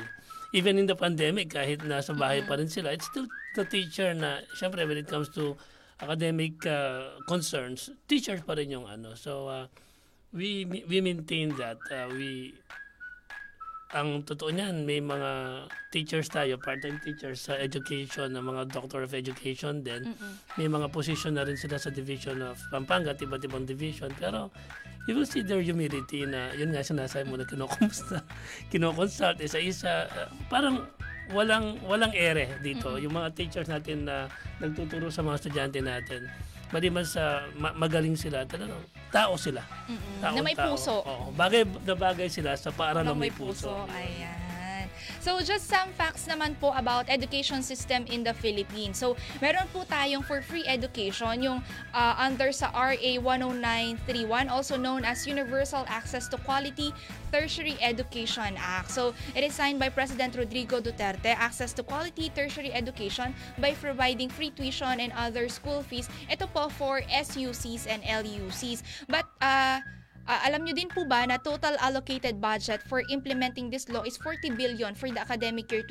Even in the pandemic, kahit nasa bahay pa rin sila, it's still the teacher na, syempre, when it comes to academic uh, concerns, teachers pa rin yung ano. So, uh, we we maintain that. Uh, we ang totoo niyan, may mga teachers tayo, part-time teachers sa education, ng mga doctor of education din. May mga position na rin sila sa division of Pampanga, at iba't ibang division. Pero you will see their humility na, yun nga sinasabi mo na kinukumusta, kinukonsult isa-isa. Uh, parang walang walang ere dito. Yung mga teachers natin na nagtuturo sa mga estudyante natin, maliban sa ma- magaling sila, talagang tao sila. Na may puso. Oo. Bagay na bagay sila sa paaralan ng may puso. Ayan. So, just some facts naman po about education system in the Philippines. So, meron po tayong for free education, yung uh, under sa RA 10931, also known as Universal Access to Quality Tertiary Education Act. So, it is signed by President Rodrigo Duterte, access to quality tertiary education by providing free tuition and other school fees. Ito po for SUCs and LUCs. But, uh, Ah, alam nyo din po ba na total allocated budget for implementing this law is 40 billion for the academic year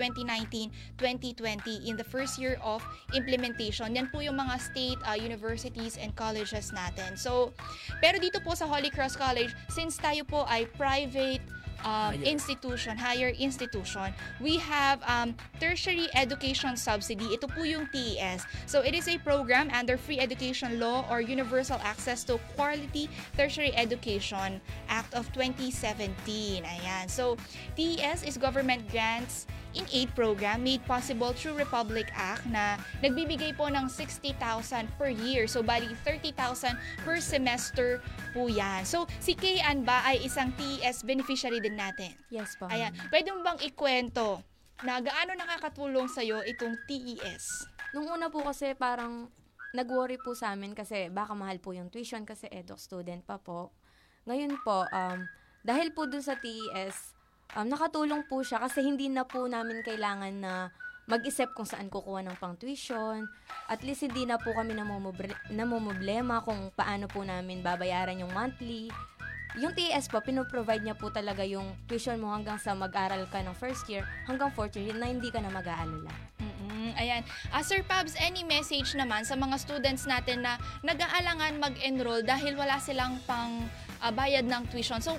2019-2020 in the first year of implementation. Yan po yung mga state uh, universities and colleges natin. So, pero dito po sa Holy Cross College, since tayo po ay private um, institution, higher institution, we have um, tertiary education subsidy. Ito po yung TES. So it is a program under Free Education Law or Universal Access to Quality Tertiary Education Act of 2017. Ayan. So TES is government grants in aid program made possible through Republic Act na nagbibigay po ng 60,000 per year. So, bali 30,000 per semester po yan. So, si Kayan ba ay isang TES beneficiary din natin? Yes po. Ayan. Pwede mo bang ikwento na gaano nakakatulong sa'yo itong TES? Nung una po kasi parang nag-worry po sa amin kasi baka mahal po yung tuition kasi edoc student pa po. Ngayon po, um, dahil po dun sa TES, um, nakatulong po siya kasi hindi na po namin kailangan na mag-isip kung saan kukuha ng pang tuition. At least hindi na po kami namomblema kung paano po namin babayaran yung monthly. Yung TES po, pinoprovide niya po talaga yung tuition mo hanggang sa mag-aral ka ng first year hanggang fourth year na hindi ka na mag-aalala. Mm, ayan. Ah, Sir Pabs, any message naman sa mga students natin na nag-aalangan mag-enroll dahil wala silang pang ah, bayad ng tuition? So,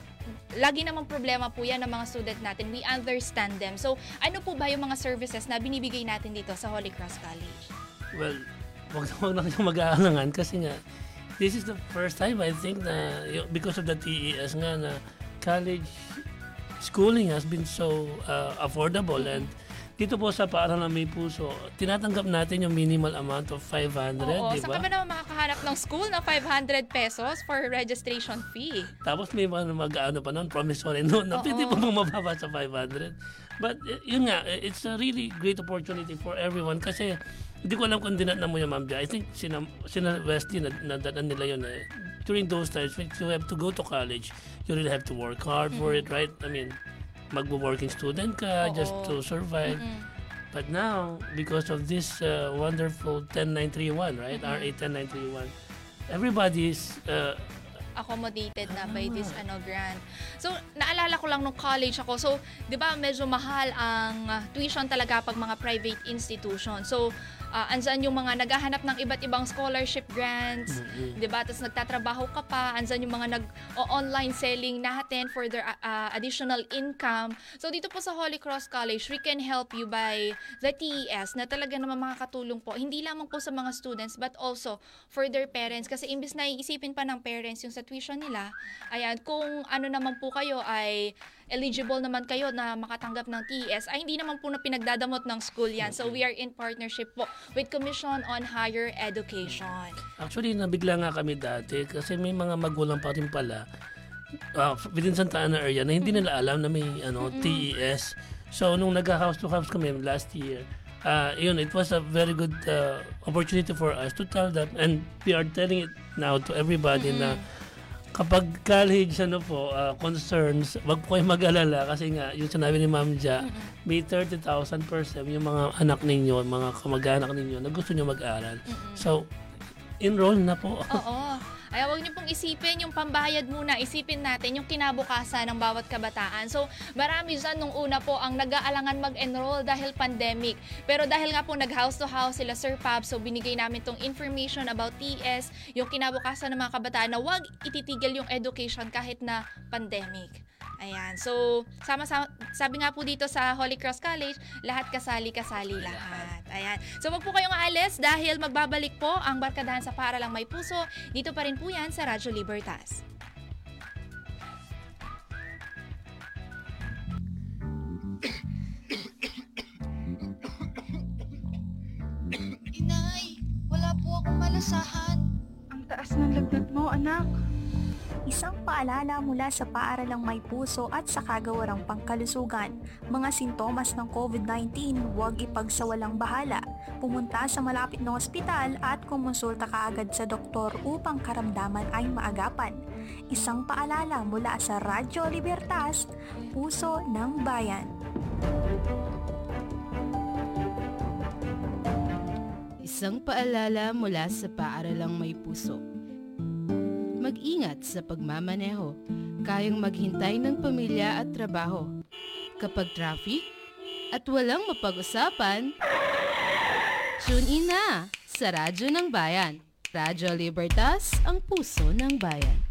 lagi namang problema po yan ng mga student natin. We understand them. So, ano po ba yung mga services na binibigay natin dito sa Holy Cross College? Well, wag na wag na mag-aalangan kasi nga, this is the first time I think na because of the TES nga na college schooling has been so uh, affordable and dito po sa Paaralan May Puso, tinatanggap natin yung minimal amount of 500, Oo, di saan ba? ka ba naman makakahanap ng school na 500 pesos for registration fee? Tapos may mga mag-ano pa noon, promissory noon, na Oo. pwede pa bang mababa sa 500. But y- yun nga, eh, it's a really great opportunity for everyone kasi hindi ko alam kung dinatnan mo yung Mambia. I think sina, sina Westy, na, nadatan nila yun eh. During those times, when you have to go to college, you really have to work hard for it, right? I mean, magwo-working student ka just to survive. But now, because of this uh, wonderful 10931, right? RA 10931, everybody's uh, accommodated na by this ano grant. So, naalala ko lang nung college ako. So, 'di ba, medyo mahal ang uh, tuition talaga pag mga private institution. So, uh, andyan yung mga naghahanap ng iba't ibang scholarship grants, Mhm. 'di ba? Tapos nagtatrabaho ka pa, andyan yung mga nag-online selling natin for their uh, uh, additional income. So, dito po sa Holy Cross College, we can help you by the TES na talaga naman makakatulong po. Hindi lamang po sa mga students but also for their parents kasi imbis na iisipin pa ng parents yung sa tuition nila, ayan, kung ano naman po kayo ay eligible naman kayo na makatanggap ng TES, ay hindi naman po na pinagdadamot ng school yan. So we are in partnership po with Commission on Higher Education. Actually, nabigla nga kami dati kasi may mga magulang pa rin pala uh, within Santa Ana area na hindi nila alam na may ano TES. So, nung nag-house to house kami last year, uh, yun, it was a very good uh, opportunity for us to tell them and we are telling it now to everybody na kapag college ano po uh, concerns, wag po kayong mag-alala kasi nga yung sinabi ni Ma'am Ja, may 30,000 per sem yung mga anak ninyo, mga kamag-anak ninyo na gusto nyo mag-aral. So, enroll na po. Oo. Ay, huwag niyo pong isipin yung pambayad muna. Isipin natin yung kinabukasan ng bawat kabataan. So, marami dyan nung una po ang nag-aalangan mag-enroll dahil pandemic. Pero dahil nga po nag-house to house sila Sir Pab, so binigay namin tong information about TS, yung kinabukasan ng mga kabataan na huwag ititigil yung education kahit na pandemic. Ayan. So, sama-sama, sabi nga po dito sa Holy Cross College, lahat kasali-kasali lahat. Ayan. So, wag po kayong aalis dahil magbabalik po ang Barkadahan sa Paaralang May Puso. Dito pa rin po yan sa Radyo Libertas. Inay, wala po akong malasahan. Ang taas ng lagnat mo, anak. Isang paalala mula sa paaralang may puso at sa kagawarang pangkalusugan. Mga sintomas ng COVID-19, huwag ipagsawalang bahala. Pumunta sa malapit na ospital at kumonsulta kaagad sa doktor upang karamdaman ay maagapan. Isang paalala mula sa Radyo Libertas, Puso ng Bayan. Isang paalala mula sa Paaralang May Puso. Mag Mag-ingat sa pagmamaneho. Kayang maghintay ng pamilya at trabaho. Kapag traffic at walang mapag-usapan, tune in na sa Radyo ng Bayan. Radyo Libertas, ang puso ng bayan.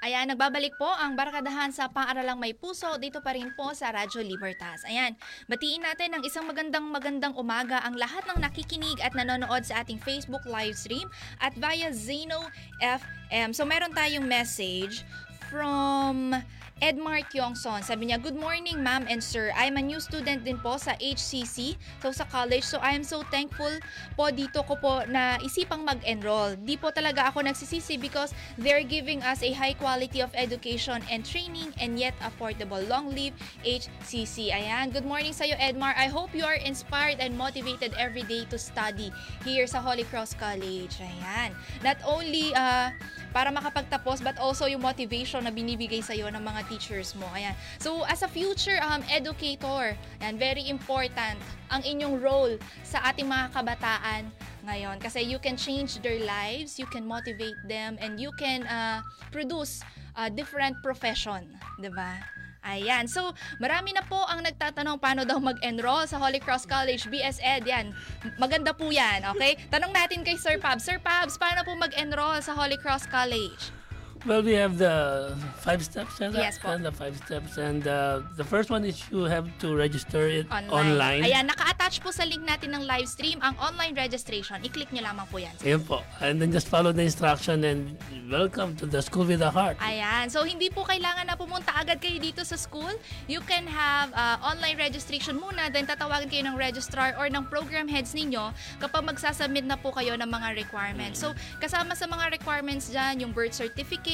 Ayan, nagbabalik po ang barkadahan sa Paaralang May Puso dito pa rin po sa Radyo Libertas. Ayan, batiin natin ng isang magandang magandang umaga ang lahat ng nakikinig at nanonood sa ating Facebook live stream at via Zeno FM. So meron tayong message from Edmar Kyongson. Sabi niya, Good morning ma'am and sir. I'm a new student din po sa HCC, so sa college. So I am so thankful po dito ko po na isipang mag-enroll. Di po talaga ako nagsisisi because they're giving us a high quality of education and training and yet affordable. Long live HCC. Ayan, good morning sa'yo Edmar. I hope you are inspired and motivated every day to study here sa Holy Cross College. Ayan. Not only uh, para makapagtapos but also yung motivation na binibigay sa'yo ng mga teachers mo. Ayan. So, as a future um, educator, ayan, very important ang inyong role sa ating mga kabataan ngayon. Kasi you can change their lives, you can motivate them, and you can uh, produce a different profession. 'di ba? Ayan. So, marami na po ang nagtatanong paano daw mag-enroll sa Holy Cross College BSED. Yan. Maganda po yan. Okay? Tanong natin kay Sir Pabs. Sir Pabs, paano po mag-enroll sa Holy Cross College? Well, we have the five steps and, Yes po. and the five steps. And uh, the first one is you have to register it Online. online. Ayan, naka-attach po sa link natin ng live stream ang online registration. I-click nyo lamang po yan. Ayan po. And then just follow the instruction and welcome to the School with a Heart. Ayan. So, hindi po kailangan na pumunta agad kayo dito sa school. You can have uh, online registration muna, then tatawagan kayo ng registrar or ng program heads ninyo kapag magsasubmit na po kayo ng mga requirements. So, kasama sa mga requirements dyan, yung birth certificate,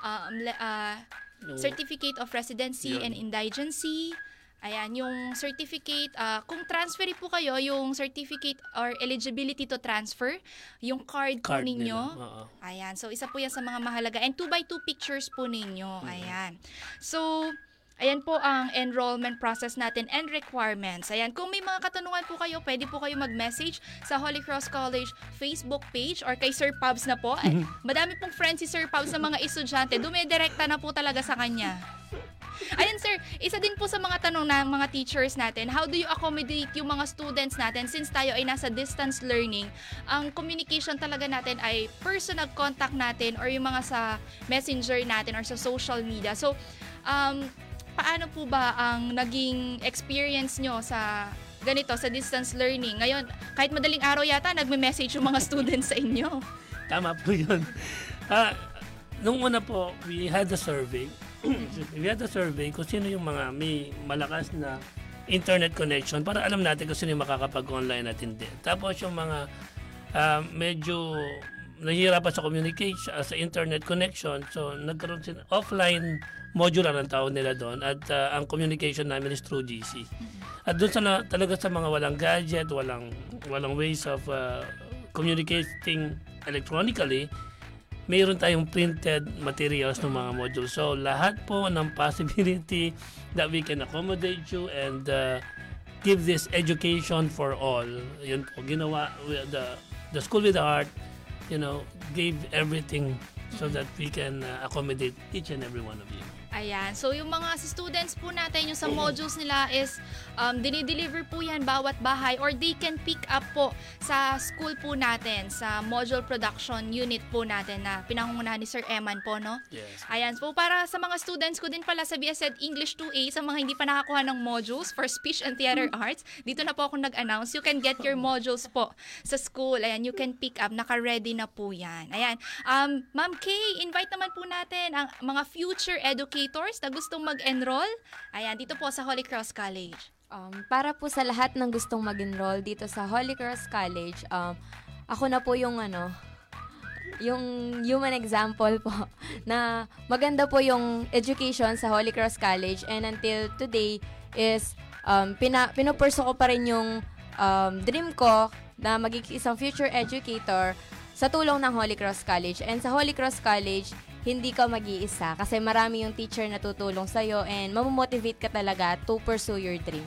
um, le- uh, Yung- certificate of residency Yun. and indigency, Ayan, yung certificate, ah, kung transfer po kayo, yung certificate or eligibility to transfer, yung card, po Card ninyo. nila. Oo. Ayan, so isa po yan sa mga mahalaga. And 2 by 2 pictures po ninyo. Ayan. So, ayan po ang enrollment process natin and requirements. Ayan, kung may mga katanungan po kayo, pwede po kayo mag-message sa Holy Cross College Facebook page or kay Sir Pubs na po. Ay, madami pong friends si Sir Pubs sa mga estudyante. Dumidirekta na po talaga sa kanya. Ayan sir, isa din po sa mga tanong ng mga teachers natin, how do you accommodate yung mga students natin since tayo ay nasa distance learning? Ang communication talaga natin ay personal contact natin or yung mga sa messenger natin or sa social media. So, um, paano po ba ang naging experience nyo sa ganito, sa distance learning? Ngayon, kahit madaling araw yata, nagme-message yung mga students sa inyo. Tama po yun. Ah, nung una po, we had a survey. we had a survey kung sino yung mga may malakas na internet connection para alam natin kung sino yung makakapag-online at hindi. Tapos yung mga ah, medyo nahihirapan sa communication, ah, sa internet connection, so nagkaroon sila offline modular ang tawag nila doon at ah, ang communication namin is through GC. At doon sa talaga sa mga walang gadget, walang walang ways of ah, communicating electronically, mayroon tayong printed materials ng mga modules. So, lahat po ng possibility that we can accommodate you and uh, give this education for all. Yun po, ginawa, we- the, the School with the Heart, you know, gave everything so that we can uh, accommodate each and every one of you. Ayan. So, yung mga students po natin, yung sa modules nila is um, dinideliver po yan bawat bahay or they can pick up po sa school po natin, sa module production unit po natin na pinangungunahan ni Sir Eman po, no? Yes. Ayan. So, para sa mga students ko din pala sa BSED English 2A, sa mga hindi pa nakakuha ng modules for Speech and Theater Arts, dito na po ako nag-announce. You can get your modules po sa school. Ayan, you can pick up. Naka-ready na po yan. Ayan. Um, Ma'am Kay, invite naman po natin ang mga future educators na gustong mag-enroll. Ayan, dito po sa Holy Cross College. Um, para po sa lahat ng gustong mag-enroll dito sa Holy Cross College, um, ako na po yung ano, yung human example po na maganda po yung education sa Holy Cross College and until today is um, pina, pinupurso ko pa rin yung um, dream ko na magiging isang future educator sa tulong ng Holy Cross College. And sa Holy Cross College, hindi ka mag-iisa kasi marami yung teacher na tutulong sa'yo and mamomotivate ka talaga to pursue your dream.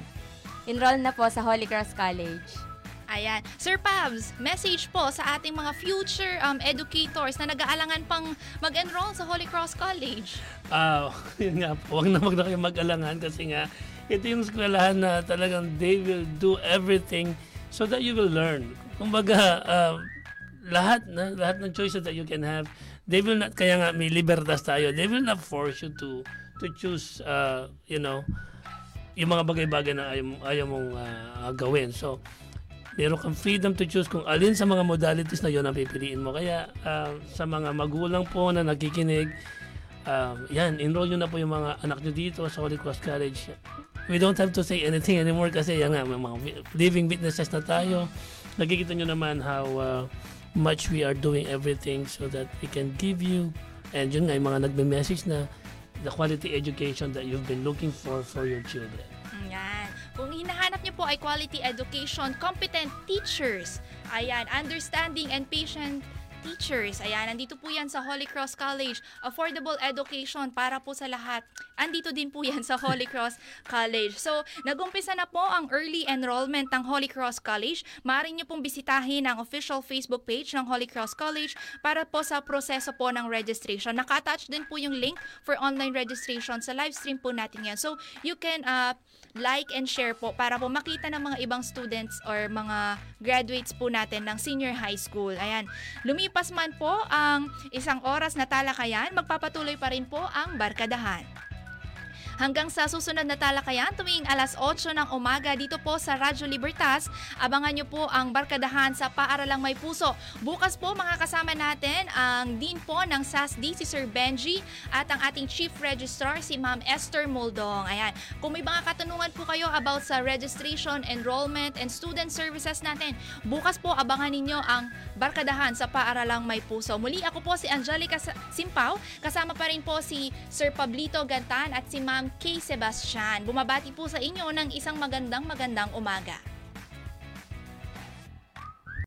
Enroll na po sa Holy Cross College. Ayan. Sir Pabs, message po sa ating mga future um, educators na nag-aalangan pang mag-enroll sa Holy Cross College. Ah, yun nga po, huwag na wag na kayo mag-alangan kasi nga ito yung eskwelahan na talagang they will do everything so that you will learn. Kumbaga, uh, lahat na lahat ng choices that you can have, they will not kaya nga may libertas tayo. They will not force you to to choose uh, you know, yung mga bagay-bagay na ayaw, ayaw mong uh, gawin. So, meron kang freedom to choose kung alin sa mga modalities na yon ang pipiliin mo. Kaya uh, sa mga magulang po na nakikinig, uh, yan, enroll nyo na po yung mga anak nyo dito sa Holy Cross College. We don't have to say anything anymore kasi yan nga, may mga living witnesses na tayo. Nakikita nyo naman how uh, much we are doing everything so that we can give you and yun nga, yung mga nagme-message na the quality education that you've been looking for for your children. Yan. Kung hinahanap niyo po ay quality education, competent teachers, ayan, understanding and patient teachers. Ayan, nandito po yan sa Holy Cross College. Affordable education para po sa lahat. Andito din po yan sa Holy Cross College. So, nagumpisa na po ang early enrollment ng Holy Cross College. Maaari niyo pong bisitahin ang official Facebook page ng Holy Cross College para po sa proseso po ng registration. Naka-attach din po yung link for online registration sa live stream po natin yan. So, you can uh, like and share po para po makita ng mga ibang students or mga graduates po natin ng senior high school. Ayan. Lumipas man po ang isang oras na talakayan, magpapatuloy pa rin po ang barkadahan. Hanggang sa susunod na talakayan tuwing alas 8 ng umaga dito po sa Radyo Libertas, abangan nyo po ang barkadahan sa Paaralang May Puso. Bukas po mga kasama natin ang Dean po ng SASD si Sir Benji at ang ating Chief Registrar si Ma'am Esther Moldong. Ayan. Kung may mga katanungan po kayo about sa registration, enrollment, and student services natin, bukas po abangan ninyo ang barkadahan sa Paaralang May Puso. Muli ako po si Angelica Simpao, kasama pa rin po si Sir Pablito Gantan at si Ma'am Kay Sebastian. Bumabati po sa inyo ng isang magandang magandang umaga.